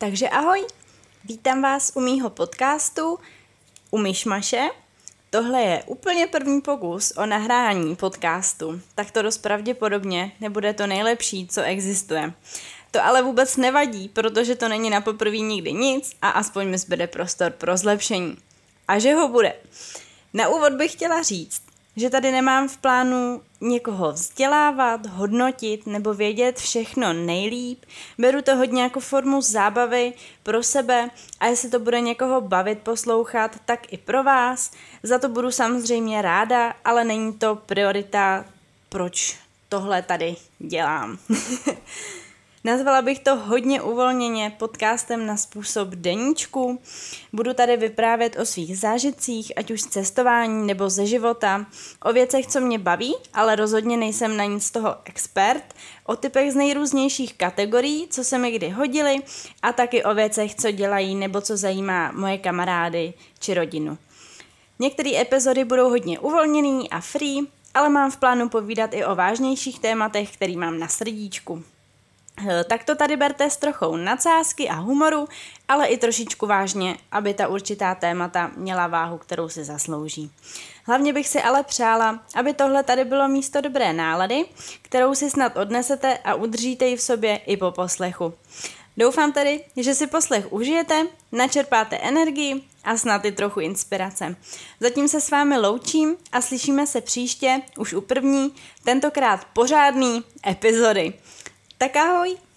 Takže ahoj, vítám vás u mýho podcastu u Myšmaše. Tohle je úplně první pokus o nahrání podcastu, tak to dost pravděpodobně nebude to nejlepší, co existuje. To ale vůbec nevadí, protože to není na poprvé nikdy nic a aspoň mi zbyde prostor pro zlepšení. A že ho bude. Na úvod bych chtěla říct, že tady nemám v plánu někoho vzdělávat, hodnotit nebo vědět všechno nejlíp. Beru to hodně jako formu zábavy pro sebe a jestli to bude někoho bavit poslouchat, tak i pro vás. Za to budu samozřejmě ráda, ale není to priorita, proč tohle tady dělám. Nazvala bych to hodně uvolněně podcastem na způsob deníčku. Budu tady vyprávět o svých zážitcích, ať už z cestování nebo ze života, o věcech, co mě baví, ale rozhodně nejsem na nic z toho expert, o typech z nejrůznějších kategorií, co se mi kdy hodily a taky o věcech, co dělají nebo co zajímá moje kamarády či rodinu. Některé epizody budou hodně uvolněný a free, ale mám v plánu povídat i o vážnějších tématech, který mám na srdíčku. Eh, tak to tady berte s trochou nadsázky a humoru, ale i trošičku vážně, aby ta určitá témata měla váhu, kterou si zaslouží. Hlavně bych si ale přála, aby tohle tady bylo místo dobré nálady, kterou si snad odnesete a udržíte ji v sobě i po poslechu. Doufám tedy, že si poslech užijete, načerpáte energii a snad i trochu inspirace. Zatím se s vámi loučím a slyšíme se příště, už u první, tentokrát pořádný epizody. Tak ahoj!